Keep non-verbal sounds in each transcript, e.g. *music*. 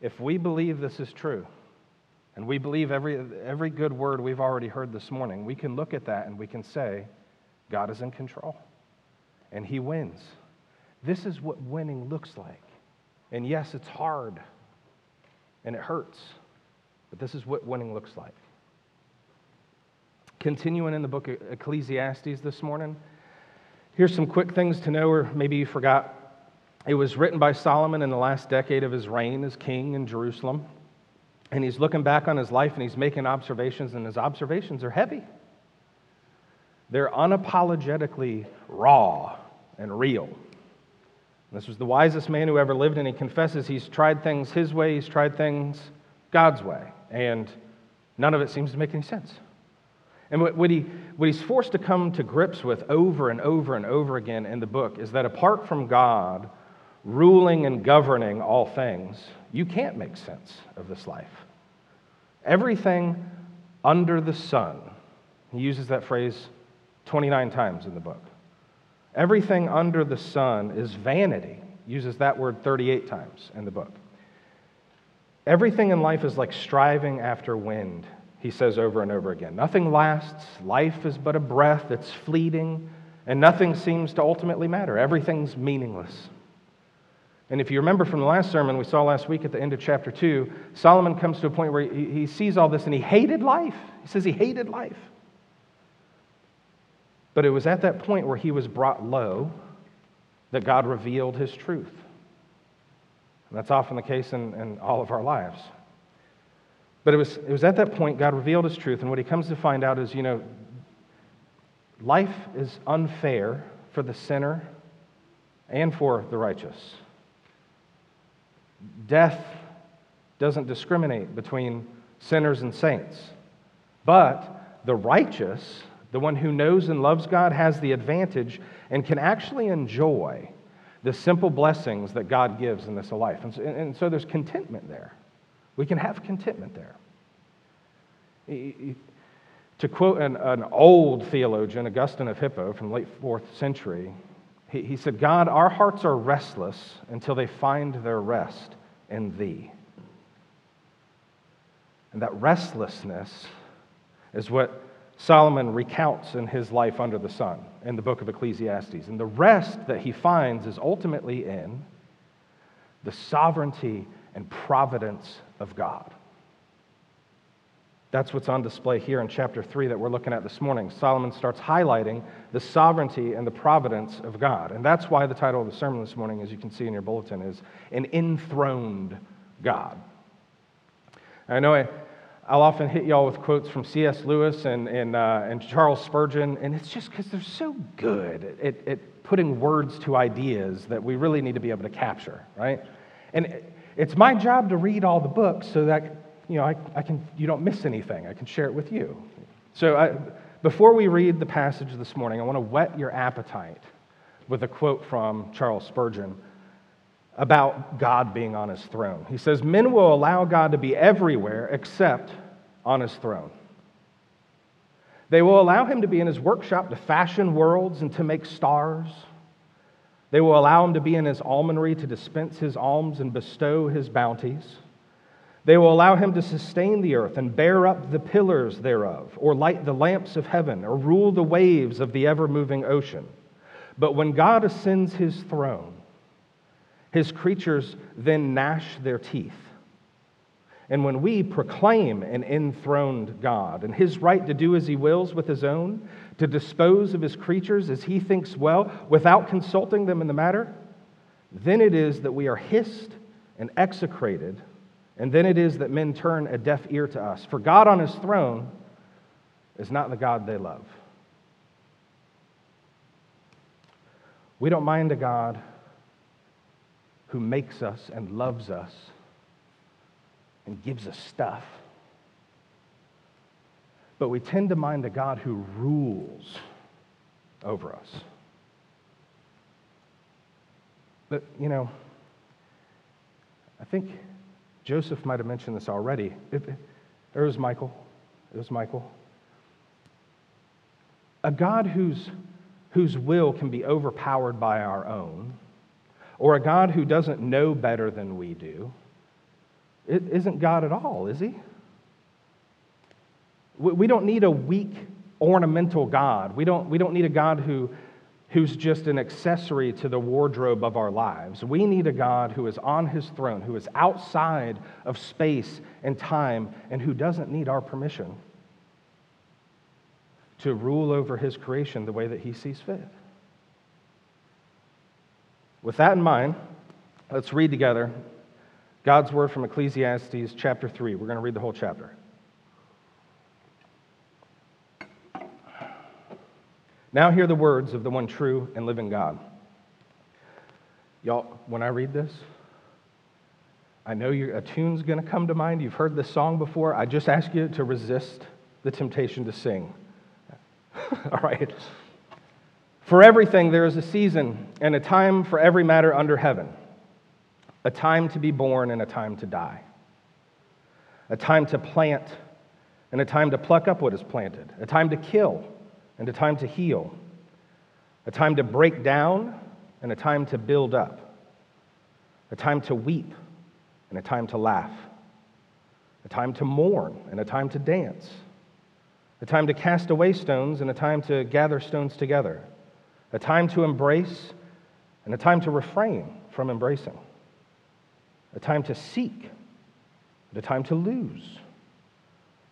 if we believe this is true, and we believe every, every good word we've already heard this morning, we can look at that and we can say, God is in control, and He wins. This is what winning looks like. And yes, it's hard, and it hurts, but this is what winning looks like. Continuing in the book of Ecclesiastes this morning, here's some quick things to know, or maybe you forgot. It was written by Solomon in the last decade of his reign as king in Jerusalem. And he's looking back on his life and he's making observations, and his observations are heavy. They're unapologetically raw and real. This was the wisest man who ever lived, and he confesses he's tried things his way, he's tried things God's way, and none of it seems to make any sense. And what, he, what he's forced to come to grips with over and over and over again in the book is that apart from God ruling and governing all things, you can't make sense of this life. Everything under the sun, he uses that phrase 29 times in the book. Everything under the sun is vanity, uses that word 38 times in the book. Everything in life is like striving after wind, he says over and over again. Nothing lasts, life is but a breath, it's fleeting, and nothing seems to ultimately matter. Everything's meaningless. And if you remember from the last sermon we saw last week at the end of chapter 2, Solomon comes to a point where he, he sees all this and he hated life. He says he hated life. But it was at that point where he was brought low that God revealed his truth. And that's often the case in, in all of our lives. But it was, it was at that point God revealed his truth, and what he comes to find out is, you know, life is unfair for the sinner and for the righteous. Death doesn't discriminate between sinners and saints. But the righteous, the one who knows and loves God, has the advantage and can actually enjoy the simple blessings that God gives in this life. And so, and so there's contentment there. We can have contentment there. To quote an, an old theologian, Augustine of Hippo from late fourth century, he, he said, God, our hearts are restless until they find their rest in thee. And that restlessness is what Solomon recounts in his life under the sun in the book of Ecclesiastes. And the rest that he finds is ultimately in the sovereignty and providence of God. That's what's on display here in chapter 3 that we're looking at this morning. Solomon starts highlighting the sovereignty and the providence of God. And that's why the title of the sermon this morning, as you can see in your bulletin, is An Enthroned God. I know I, will often hit y'all with quotes from C.S. Lewis and, and, uh, and Charles Spurgeon, and it's just because they're so good at, at putting words to ideas that we really need to be able to capture, right? And it's my job to read all the books so that you know, I, I can, you don't miss anything. I can share it with you. So I, before we read the passage this morning, I want to whet your appetite with a quote from Charles Spurgeon about God being on his throne. He says, Men will allow God to be everywhere except on his throne. They will allow him to be in his workshop to fashion worlds and to make stars. They will allow him to be in his almonry to dispense his alms and bestow his bounties. They will allow him to sustain the earth and bear up the pillars thereof, or light the lamps of heaven, or rule the waves of the ever moving ocean. But when God ascends his throne, his creatures then gnash their teeth. And when we proclaim an enthroned God and his right to do as he wills with his own, to dispose of his creatures as he thinks well, without consulting them in the matter, then it is that we are hissed and execrated and then it is that men turn a deaf ear to us. For God on his throne is not the God they love. We don't mind a God who makes us and loves us and gives us stuff. But we tend to mind a God who rules over us. But, you know, I think Joseph might have mentioned this already. It, it was Michael. It was Michael. A God whose, whose will can be overpowered by our own, or a God who doesn't know better than we do, it isn't God at all, is he? We don't need a weak, ornamental God. We don't, we don't need a God who, who's just an accessory to the wardrobe of our lives. We need a God who is on his throne, who is outside of space and time, and who doesn't need our permission to rule over his creation the way that he sees fit. With that in mind, let's read together God's word from Ecclesiastes chapter 3. We're going to read the whole chapter. Now hear the words of the one true and living God. Y'all, when I read this, I know a tune's going to come to mind. You've heard this song before. I just ask you to resist the temptation to sing. *laughs* All right. For everything, there is a season and a time for every matter under heaven a time to be born and a time to die, a time to plant and a time to pluck up what is planted, a time to kill and a time to heal, a time to break down and a time to build up, a time to weep and a time to laugh, a time to mourn and a time to dance, a time to cast away stones and a time to gather stones together, a time to embrace and a time to refrain from embracing, a time to seek and a time to lose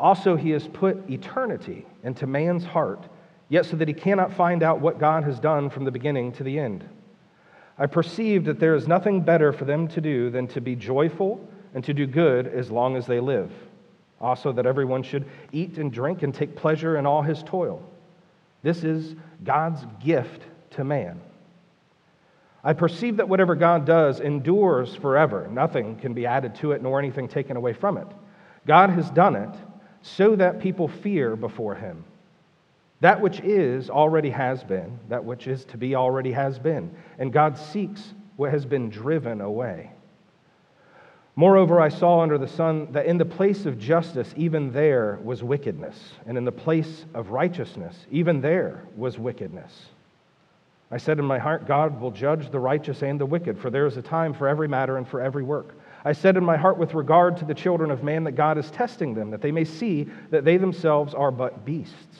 Also, he has put eternity into man's heart, yet so that he cannot find out what God has done from the beginning to the end. I perceive that there is nothing better for them to do than to be joyful and to do good as long as they live. Also, that everyone should eat and drink and take pleasure in all his toil. This is God's gift to man. I perceive that whatever God does endures forever. Nothing can be added to it, nor anything taken away from it. God has done it so that people fear before him. That which is already has been, that which is to be already has been, and God seeks what has been driven away. Moreover, I saw under the sun that in the place of justice, even there was wickedness, and in the place of righteousness, even there was wickedness. I said in my heart, God will judge the righteous and the wicked, for there is a time for every matter and for every work. I said in my heart with regard to the children of man that God is testing them, that they may see that they themselves are but beasts.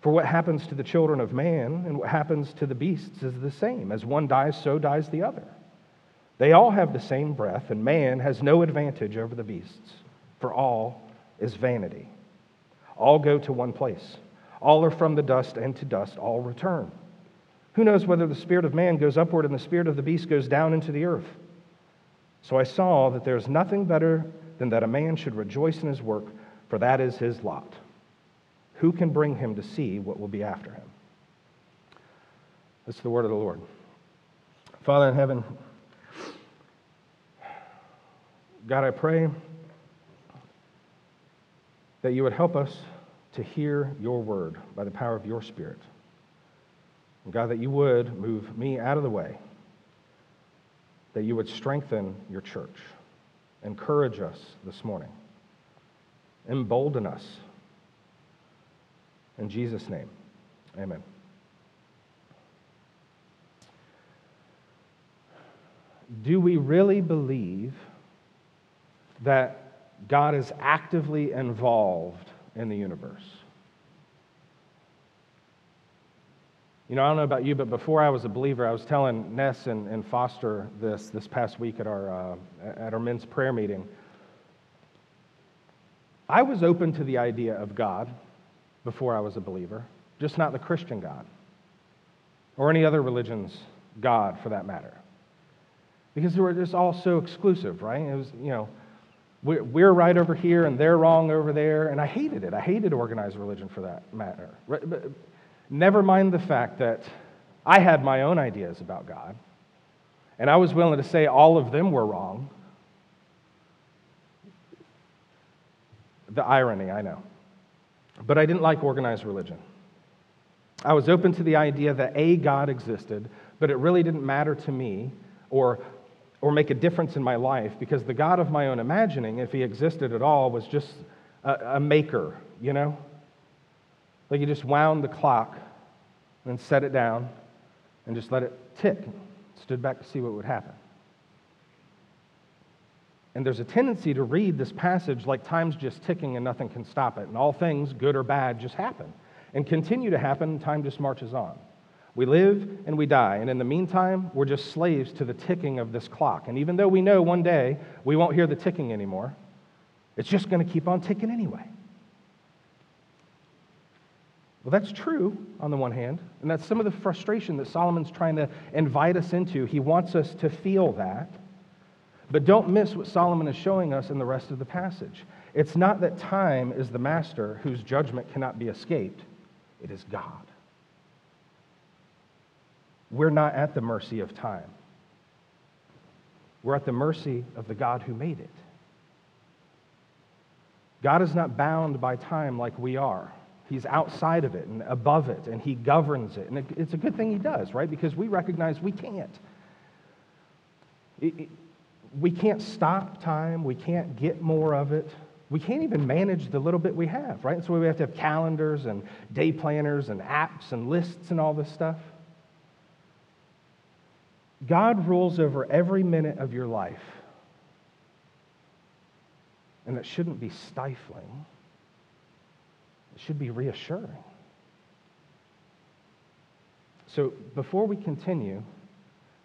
For what happens to the children of man and what happens to the beasts is the same. As one dies, so dies the other. They all have the same breath, and man has no advantage over the beasts, for all is vanity. All go to one place. All are from the dust, and to dust all return. Who knows whether the spirit of man goes upward and the spirit of the beast goes down into the earth? So I saw that there is nothing better than that a man should rejoice in his work, for that is his lot. Who can bring him to see what will be after him? This is the word of the Lord. Father in heaven, God, I pray that you would help us to hear your word by the power of your Spirit. And God, that you would move me out of the way that you would strengthen your church. Encourage us this morning. Embolden us. In Jesus' name, amen. Do we really believe that God is actively involved in the universe? You know, I don't know about you, but before I was a believer, I was telling Ness and, and Foster this this past week at our, uh, at our men's prayer meeting. I was open to the idea of God before I was a believer, just not the Christian God or any other religion's God for that matter. Because they were just all so exclusive, right? It was, you know, we're, we're right over here and they're wrong over there. And I hated it. I hated organized religion for that matter. Never mind the fact that I had my own ideas about God, and I was willing to say all of them were wrong. The irony, I know. But I didn't like organized religion. I was open to the idea that a God existed, but it really didn't matter to me or, or make a difference in my life because the God of my own imagining, if he existed at all, was just a, a maker, you know? Like you just wound the clock and set it down and just let it tick. Stood back to see what would happen. And there's a tendency to read this passage like time's just ticking and nothing can stop it. And all things, good or bad, just happen and continue to happen. Time just marches on. We live and we die. And in the meantime, we're just slaves to the ticking of this clock. And even though we know one day we won't hear the ticking anymore, it's just going to keep on ticking anyway. Well, that's true on the one hand, and that's some of the frustration that Solomon's trying to invite us into. He wants us to feel that. But don't miss what Solomon is showing us in the rest of the passage. It's not that time is the master whose judgment cannot be escaped, it is God. We're not at the mercy of time, we're at the mercy of the God who made it. God is not bound by time like we are. He's outside of it and above it, and He governs it. And it's a good thing He does, right? Because we recognize we can't. We can't stop time, we can't get more of it. We can't even manage the little bit we have, right? So we have to have calendars and day planners and apps and lists and all this stuff. God rules over every minute of your life. And that shouldn't be stifling should be reassuring. So before we continue,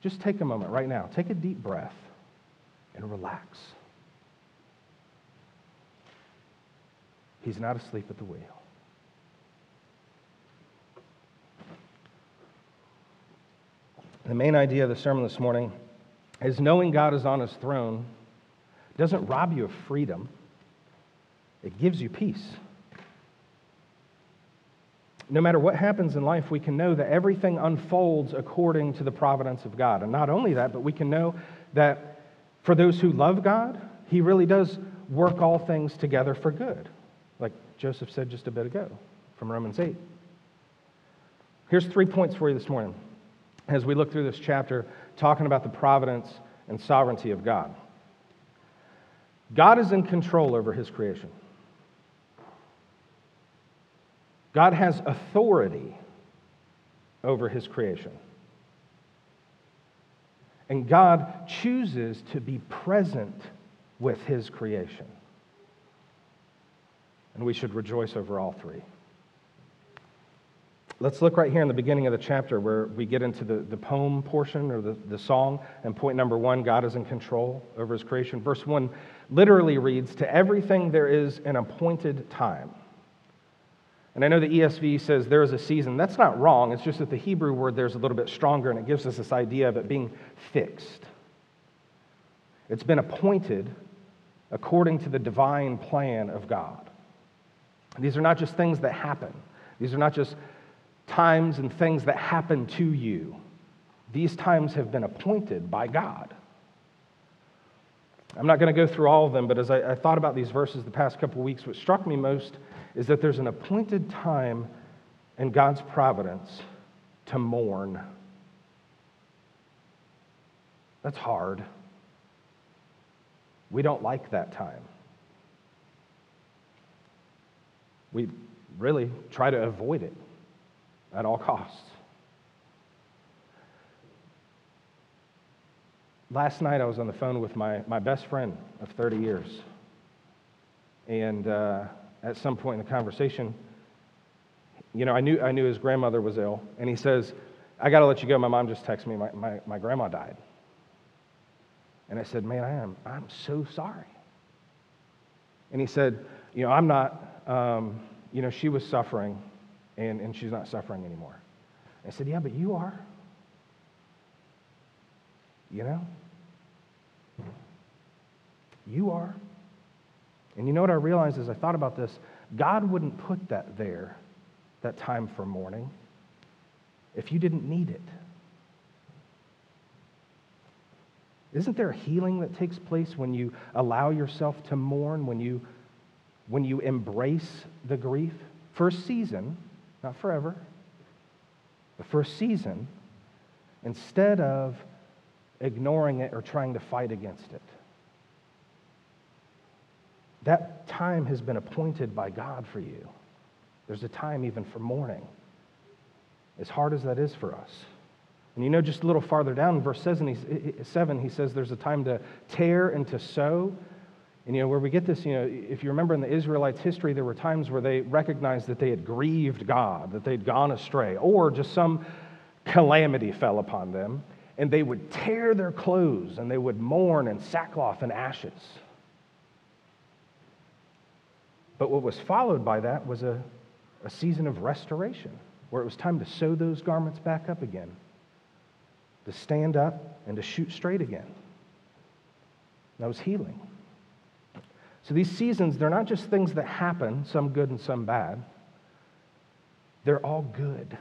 just take a moment right now. Take a deep breath and relax. He's not asleep at the wheel. The main idea of the sermon this morning is knowing God is on his throne doesn't rob you of freedom, it gives you peace no matter what happens in life, we can know that everything unfolds according to the providence of God. And not only that, but we can know that for those who love God, He really does work all things together for good, like Joseph said just a bit ago from Romans 8. Here's three points for you this morning as we look through this chapter talking about the providence and sovereignty of God. God is in control over His creation. God has authority over his creation. And God chooses to be present with his creation. And we should rejoice over all three. Let's look right here in the beginning of the chapter where we get into the, the poem portion or the, the song. And point number one God is in control over his creation. Verse one literally reads To everything there is an appointed time. And I know the ESV says there is a season. That's not wrong. It's just that the Hebrew word there's a little bit stronger and it gives us this idea of it being fixed. It's been appointed according to the divine plan of God. These are not just things that happen, these are not just times and things that happen to you. These times have been appointed by God. I'm not going to go through all of them, but as I, I thought about these verses the past couple weeks, what struck me most is that there's an appointed time in God's providence to mourn. That's hard. We don't like that time. We really try to avoid it at all costs. Last night I was on the phone with my, my best friend of 30 years. And uh, at some point in the conversation, you know, I knew, I knew his grandmother was ill, and he says, I got to let you go. My mom just texted me, my, my, my grandma died. And I said, Man, I am, I'm so sorry. And he said, You know, I'm not, um, you know, she was suffering, and, and she's not suffering anymore. I said, Yeah, but you are. You know? You are. And you know what I realized as I thought about this? God wouldn't put that there, that time for mourning, if you didn't need it. Isn't there a healing that takes place when you allow yourself to mourn, when you when you embrace the grief for a season, not forever, but for a season, instead of ignoring it or trying to fight against it. That time has been appointed by God for you. There's a time even for mourning, as hard as that is for us. And you know, just a little farther down verse 7, he says there's a time to tear and to sew. And you know, where we get this, you know, if you remember in the Israelites' history, there were times where they recognized that they had grieved God, that they'd gone astray, or just some calamity fell upon them, and they would tear their clothes and they would mourn in sackcloth and ashes. But what was followed by that was a, a season of restoration, where it was time to sew those garments back up again, to stand up and to shoot straight again. That was healing. So these seasons, they're not just things that happen, some good and some bad, they're all good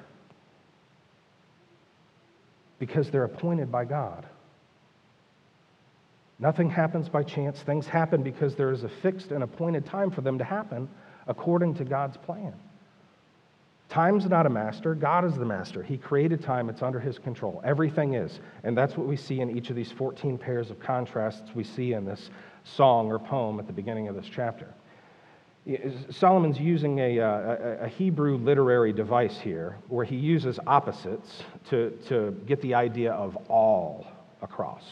because they're appointed by God. Nothing happens by chance. Things happen because there is a fixed and appointed time for them to happen according to God's plan. Time's not a master, God is the master. He created time, it's under His control. Everything is. And that's what we see in each of these 14 pairs of contrasts we see in this song or poem at the beginning of this chapter. Solomon's using a, uh, a, a, Hebrew literary device here where he uses opposites to, to get the idea of all across.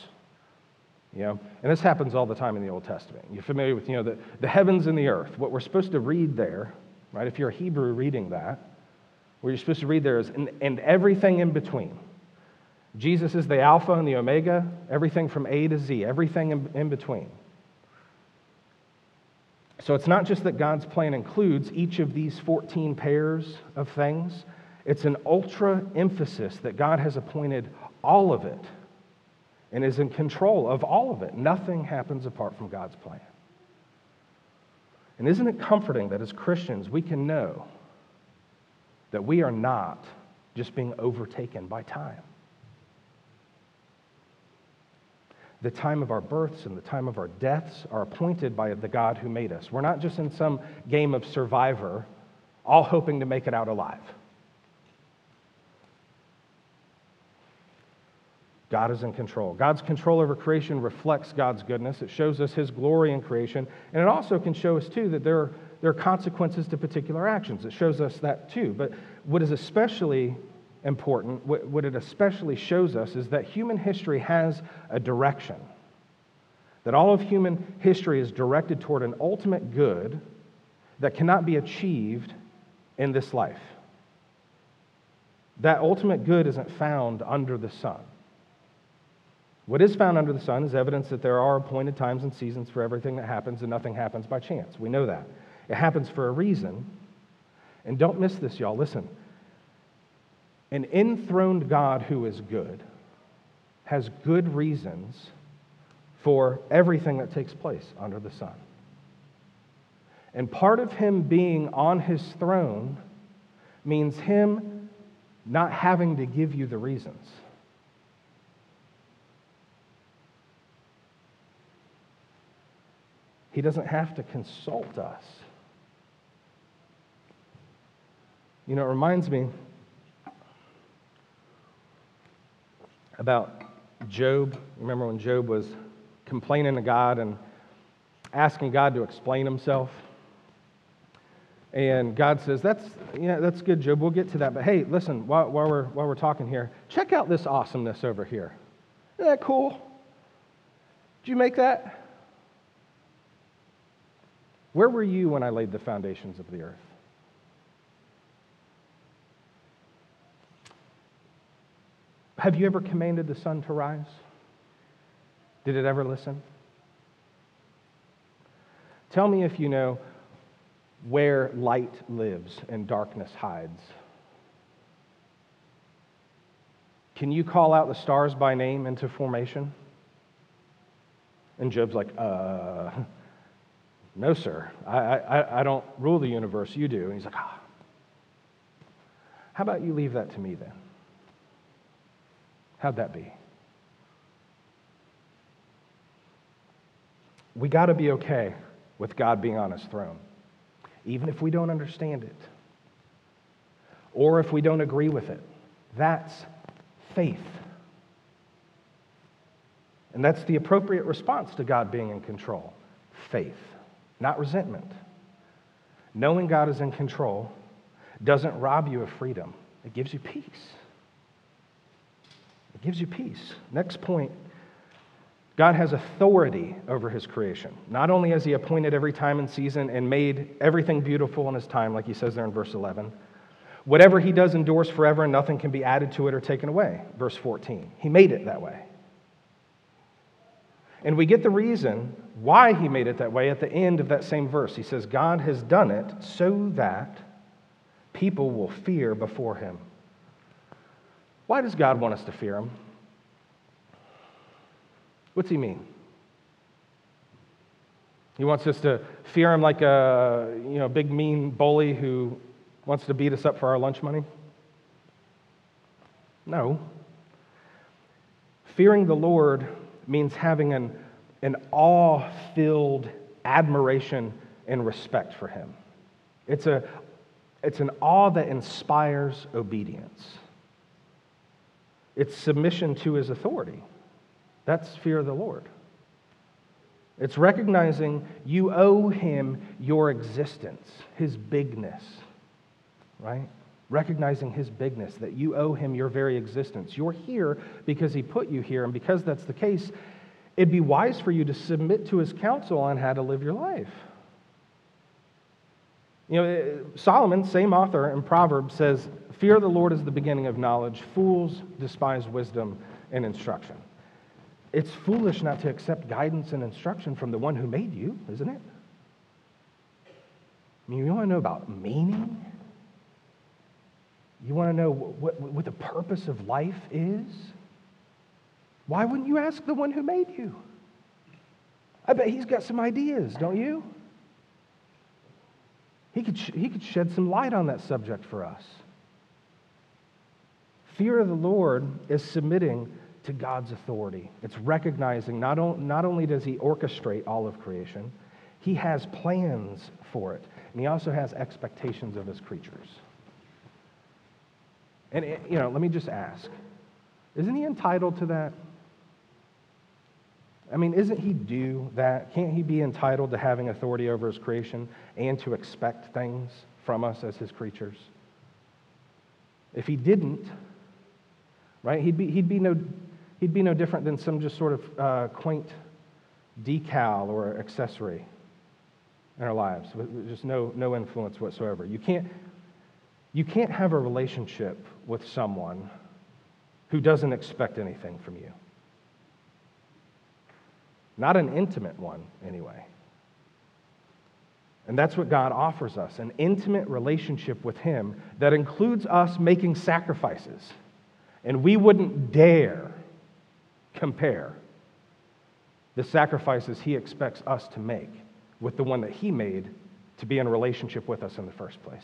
You know? And this happens all the time in the Old Testament. You're familiar with you know, the, the heavens and the earth. What we're supposed to read there, right, if you're a Hebrew reading that, what you're supposed to read there is, and, and everything in between. Jesus is the Alpha and the Omega, everything from A to Z, everything in, in between. So it's not just that God's plan includes each of these 14 pairs of things, it's an ultra emphasis that God has appointed all of it and is in control of all of it. Nothing happens apart from God's plan. And isn't it comforting that as Christians we can know that we are not just being overtaken by time? The time of our births and the time of our deaths are appointed by the God who made us. We're not just in some game of survivor, all hoping to make it out alive. God is in control. God's control over creation reflects God's goodness. It shows us his glory in creation. And it also can show us, too, that there are, there are consequences to particular actions. It shows us that, too. But what is especially important, what it especially shows us is that human history has a direction. That all of human history is directed toward an ultimate good that cannot be achieved in this life. That ultimate good isn't found under the sun. What is found under the sun is evidence that there are appointed times and seasons for everything that happens, and nothing happens by chance. We know that. It happens for a reason. And don't miss this, y'all. Listen, an enthroned God who is good has good reasons for everything that takes place under the sun. And part of him being on his throne means him not having to give you the reasons. He doesn't have to consult us. You know, it reminds me about Job. Remember when Job was complaining to God and asking God to explain himself? And God says, That's, yeah, that's good, Job. We'll get to that. But hey, listen, while, while, we're, while we're talking here, check out this awesomeness over here. Isn't that cool? Did you make that? Where were you when I laid the foundations of the earth? Have you ever commanded the sun to rise? Did it ever listen? Tell me if you know where light lives and darkness hides. Can you call out the stars by name into formation? And Job's like, uh, no, sir. I, I, I don't rule the universe. You do. And he's like, ah. How about you leave that to me then? How'd that be? We got to be okay with God being on his throne. even if we don't understand it or if we don't agree with it. That's faith. And that's the appropriate response to God being in control faith, not resentment. Knowing God is in control doesn't rob you of freedom, it gives you peace. Gives you peace. Next point God has authority over his creation. Not only has he appointed every time and season and made everything beautiful in his time, like he says there in verse 11, whatever he does endures forever and nothing can be added to it or taken away. Verse 14. He made it that way. And we get the reason why he made it that way at the end of that same verse. He says, God has done it so that people will fear before him. Why does God want us to fear him? What's he mean? He wants us to fear him like a you know, big mean bully who wants to beat us up for our lunch money? No. Fearing the Lord means having an, an awe filled admiration and respect for him. It's, a, it's an awe that inspires obedience, it's submission to his authority. That's fear of the Lord. It's recognizing you owe him your existence, his bigness, right? Recognizing his bigness, that you owe him your very existence. You're here because he put you here, and because that's the case, it'd be wise for you to submit to his counsel on how to live your life. You know, Solomon, same author in Proverbs, says, Fear of the Lord is the beginning of knowledge. Fools despise wisdom and instruction. It's foolish not to accept guidance and instruction from the one who made you, isn't it? I mean, you want to know about meaning? You want to know what, what, what the purpose of life is? Why wouldn't you ask the one who made you? I bet he's got some ideas, don't you? He could, he could shed some light on that subject for us. Fear of the Lord is submitting to God's authority. It's recognizing not, not only does he orchestrate all of creation, he has plans for it, and he also has expectations of his creatures. And, eh, you know, let me just ask isn't he entitled to that? I mean, isn't he due that? Can't he be entitled to having authority over his creation and to expect things from us as his creatures? If he didn't, right, he'd be, he'd be, no, he'd be no different than some just sort of uh, quaint decal or accessory in our lives with just no, no influence whatsoever. You can't, you can't have a relationship with someone who doesn't expect anything from you. Not an intimate one, anyway. And that's what God offers us an intimate relationship with Him that includes us making sacrifices. And we wouldn't dare compare the sacrifices He expects us to make with the one that He made to be in relationship with us in the first place.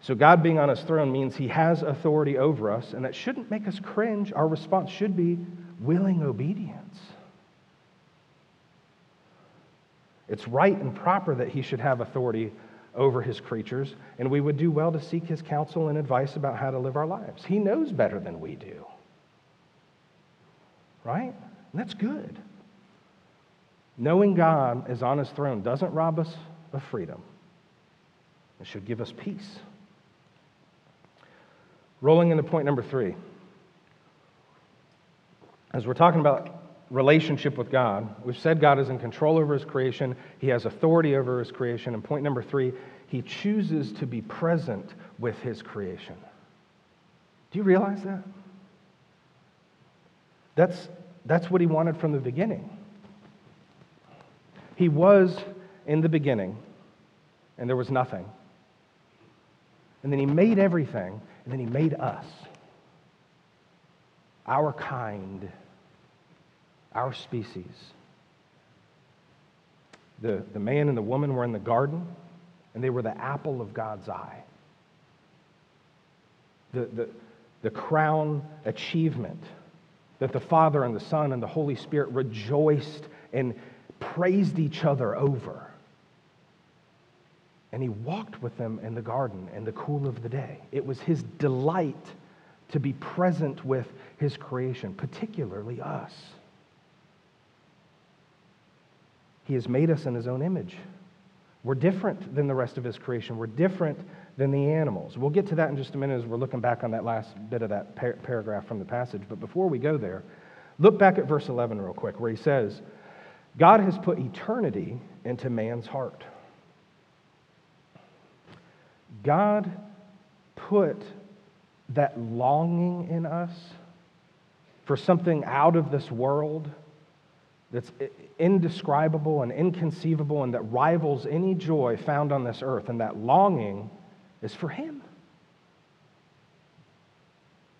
So, God being on his throne means he has authority over us, and that shouldn't make us cringe. Our response should be willing obedience. It's right and proper that he should have authority over his creatures, and we would do well to seek his counsel and advice about how to live our lives. He knows better than we do. Right? And that's good. Knowing God is on his throne doesn't rob us of freedom, it should give us peace. Rolling into point number three. As we're talking about relationship with God, we've said God is in control over his creation, he has authority over his creation. And point number three, he chooses to be present with his creation. Do you realize that? That's, that's what he wanted from the beginning. He was in the beginning, and there was nothing. And then he made everything, and then he made us. Our kind, our species. The, the man and the woman were in the garden, and they were the apple of God's eye. The, the, the crown achievement that the Father and the Son and the Holy Spirit rejoiced and praised each other over and he walked with them in the garden in the cool of the day. It was his delight to be present with his creation, particularly us. He has made us in his own image. We're different than the rest of his creation. We're different than the animals. We'll get to that in just a minute as we're looking back on that last bit of that par- paragraph from the passage. But before we go there, look back at verse 11 real quick, where he says, God has put eternity into man's heart. God put that longing in us for something out of this world that's indescribable and inconceivable and that rivals any joy found on this earth. And that longing is for Him.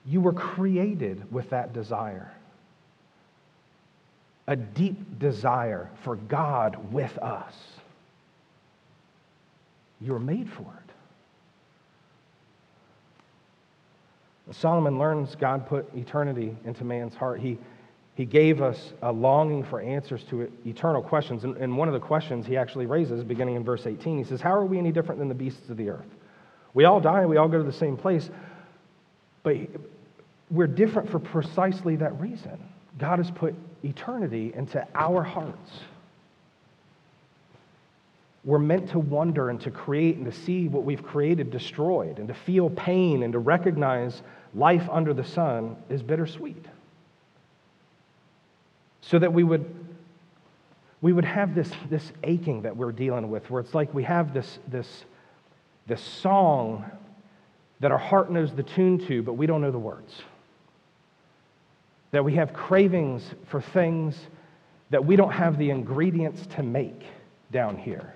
You were created with that desire a deep desire for God with us. You were made for it. Solomon learns God put eternity into man's heart. He, he gave us a longing for answers to eternal questions. And, and one of the questions he actually raises, beginning in verse 18, he says, How are we any different than the beasts of the earth? We all die, we all go to the same place, but we're different for precisely that reason. God has put eternity into our hearts. We're meant to wonder and to create and to see what we've created destroyed and to feel pain and to recognize life under the sun is bittersweet. So that we would, we would have this, this aching that we're dealing with, where it's like we have this, this, this song that our heart knows the tune to, but we don't know the words. That we have cravings for things that we don't have the ingredients to make down here.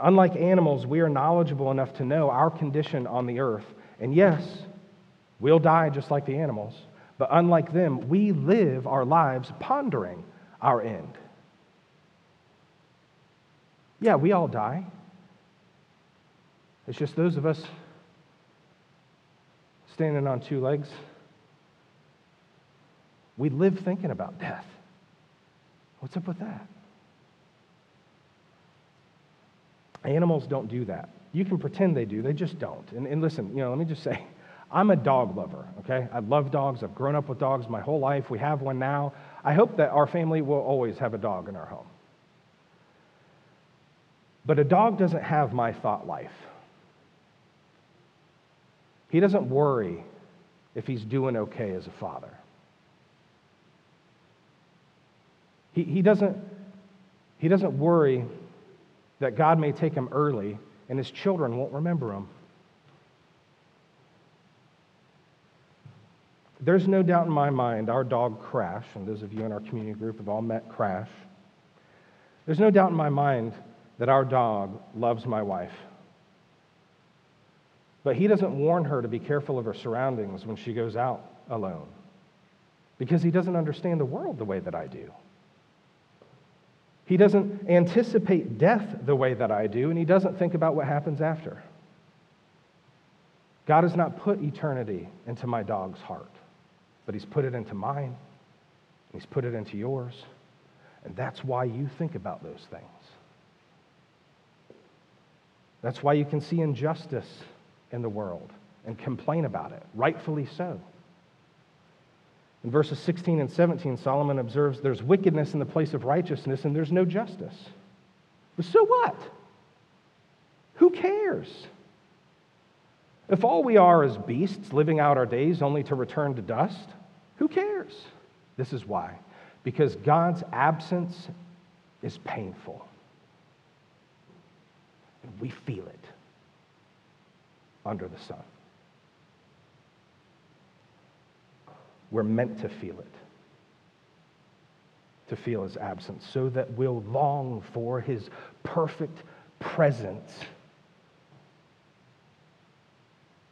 Unlike animals, we are knowledgeable enough to know our condition on the earth and yes, we'll die just like the animals, but unlike them, we live our lives pondering our end. Yeah, we all die. It's just those of us standing on two legs. We live thinking about death. What's up with that? Animals don't do that. You can pretend they do, they just don't. And, and listen, you know, let me just say, *laughs* I'm a dog lover, okay? I love dogs. I've grown up with dogs my whole life. We have one now. I hope that our family will always have a dog in our home. But a dog doesn't have my thought life. He doesn't worry if he's doing okay as a father. He, he, doesn't, he doesn't worry that God may take him early and his children won't remember him. There's no doubt in my mind our dog Crash, and those of you in our community group have all met Crash. There's no doubt in my mind that our dog loves my wife. But he doesn't warn her to be careful of her surroundings when she goes out alone because he doesn't understand the world the way that I do. He doesn't anticipate death the way that I do, and he doesn't think about what happens after. God has not put eternity into my dog's heart, but he's put it into mine, and he's put it into yours, and that's why you think about those things. That's why you can see injustice in the world and complain about it, rightfully so. In verses 16 and 17, Solomon observes there's wickedness in the place of righteousness and there's no justice. But so what? Who cares? If all we are is beasts living out our days only to return to dust, who cares? This is why. Because God's absence is painful. And we feel it under the sun. We're meant to feel it, to feel his absence, so that we'll long for his perfect presence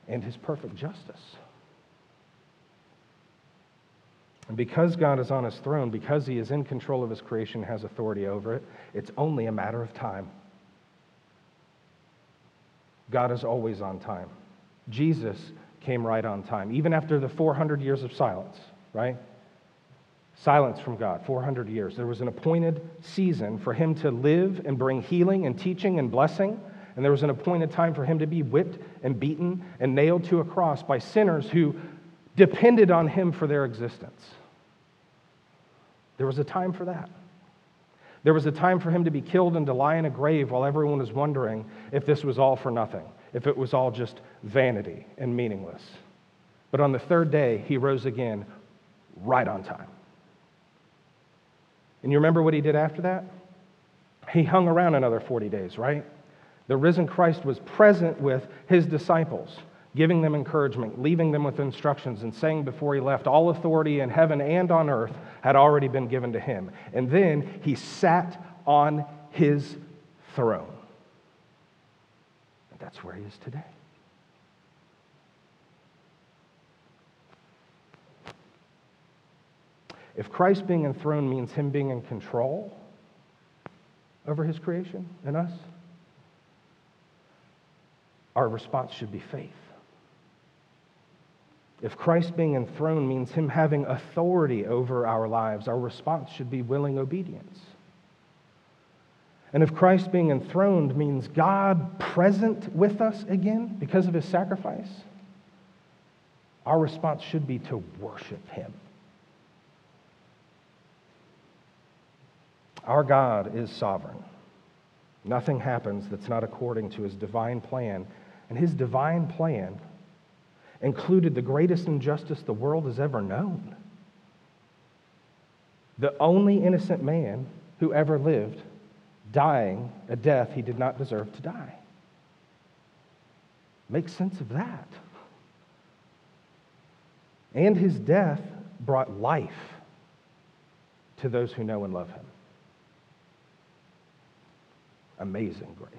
and his perfect justice. And because God is on his throne, because he is in control of his creation, has authority over it, it's only a matter of time. God is always on time. Jesus came right on time, even after the 400 years of silence, right? Silence from God, 400 years. There was an appointed season for him to live and bring healing and teaching and blessing. And there was an appointed time for him to be whipped and beaten and nailed to a cross by sinners who depended on him for their existence. There was a time for that. There was a time for him to be killed and to lie in a grave while everyone was wondering if this was all for nothing, if it was all just vanity and meaningless. But on the third day, he rose again right on time. And you remember what he did after that? He hung around another 40 days, right? The risen Christ was present with his disciples, giving them encouragement, leaving them with instructions, and saying before he left, All authority in heaven and on earth had already been given to him. And then he sat on his throne. That's where he is today. If Christ being enthroned means him being in control over his creation and us, our response should be faith. If Christ being enthroned means him having authority over our lives, our response should be willing obedience. And if Christ being enthroned means God present with us again because of his sacrifice, our response should be to worship him. Our God is sovereign. Nothing happens that's not according to his divine plan. And his divine plan included the greatest injustice the world has ever known. The only innocent man who ever lived dying a death he did not deserve to die. Make sense of that. And his death brought life to those who know and love him. Amazing grace.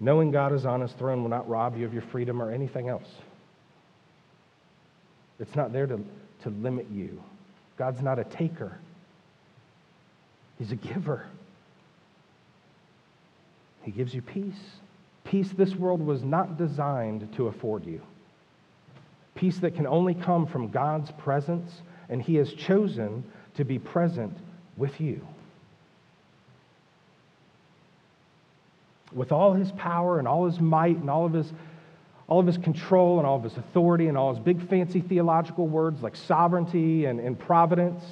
Knowing God is on his throne will not rob you of your freedom or anything else. It's not there to, to limit you. God's not a taker, He's a giver. He gives you peace. Peace this world was not designed to afford you. Peace that can only come from God's presence, and He has chosen to be present with you. with all his power and all his might and all of his, all of his control and all of his authority and all his big fancy theological words like sovereignty and, and providence,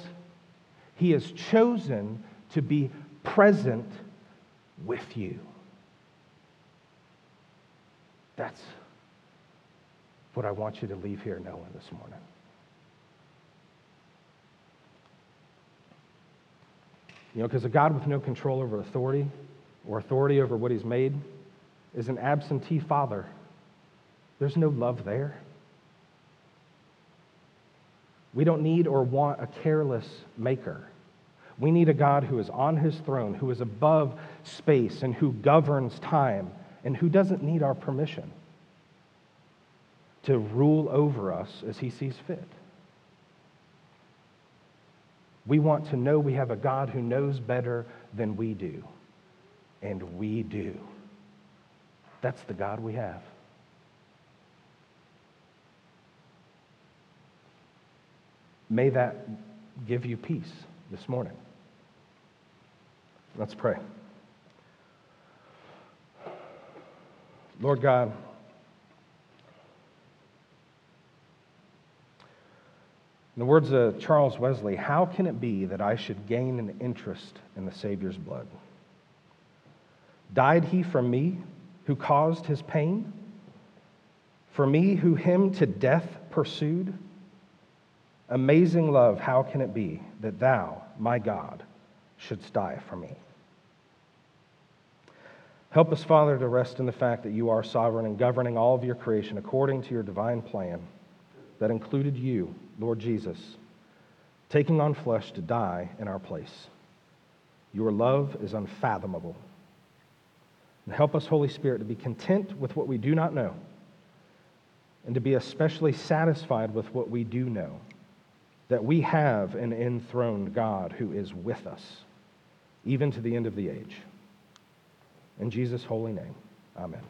he has chosen to be present with you. That's what I want you to leave here knowing this morning. You know, because a God with no control over authority, or authority over what he's made is an absentee father. There's no love there. We don't need or want a careless maker. We need a God who is on his throne, who is above space, and who governs time, and who doesn't need our permission to rule over us as he sees fit. We want to know we have a God who knows better than we do and we do. That's the God we have. May that give you peace this morning. Let's pray. Lord God, in the words of Charles Wesley, how can it be that I should gain an interest in the Savior's blood? Died he for me who caused his pain? For me who him to death pursued? Amazing love, how can it be that thou, my God, shouldst die for me? Help us, Father, to rest in the fact that you are sovereign and governing all of your creation according to your divine plan that included you, Lord Jesus, taking on flesh to die in our place. Your love is unfathomable. And help us, Holy Spirit, to be content with what we do not know and to be especially satisfied with what we do know that we have an enthroned God who is with us, even to the end of the age. In Jesus' holy name, amen.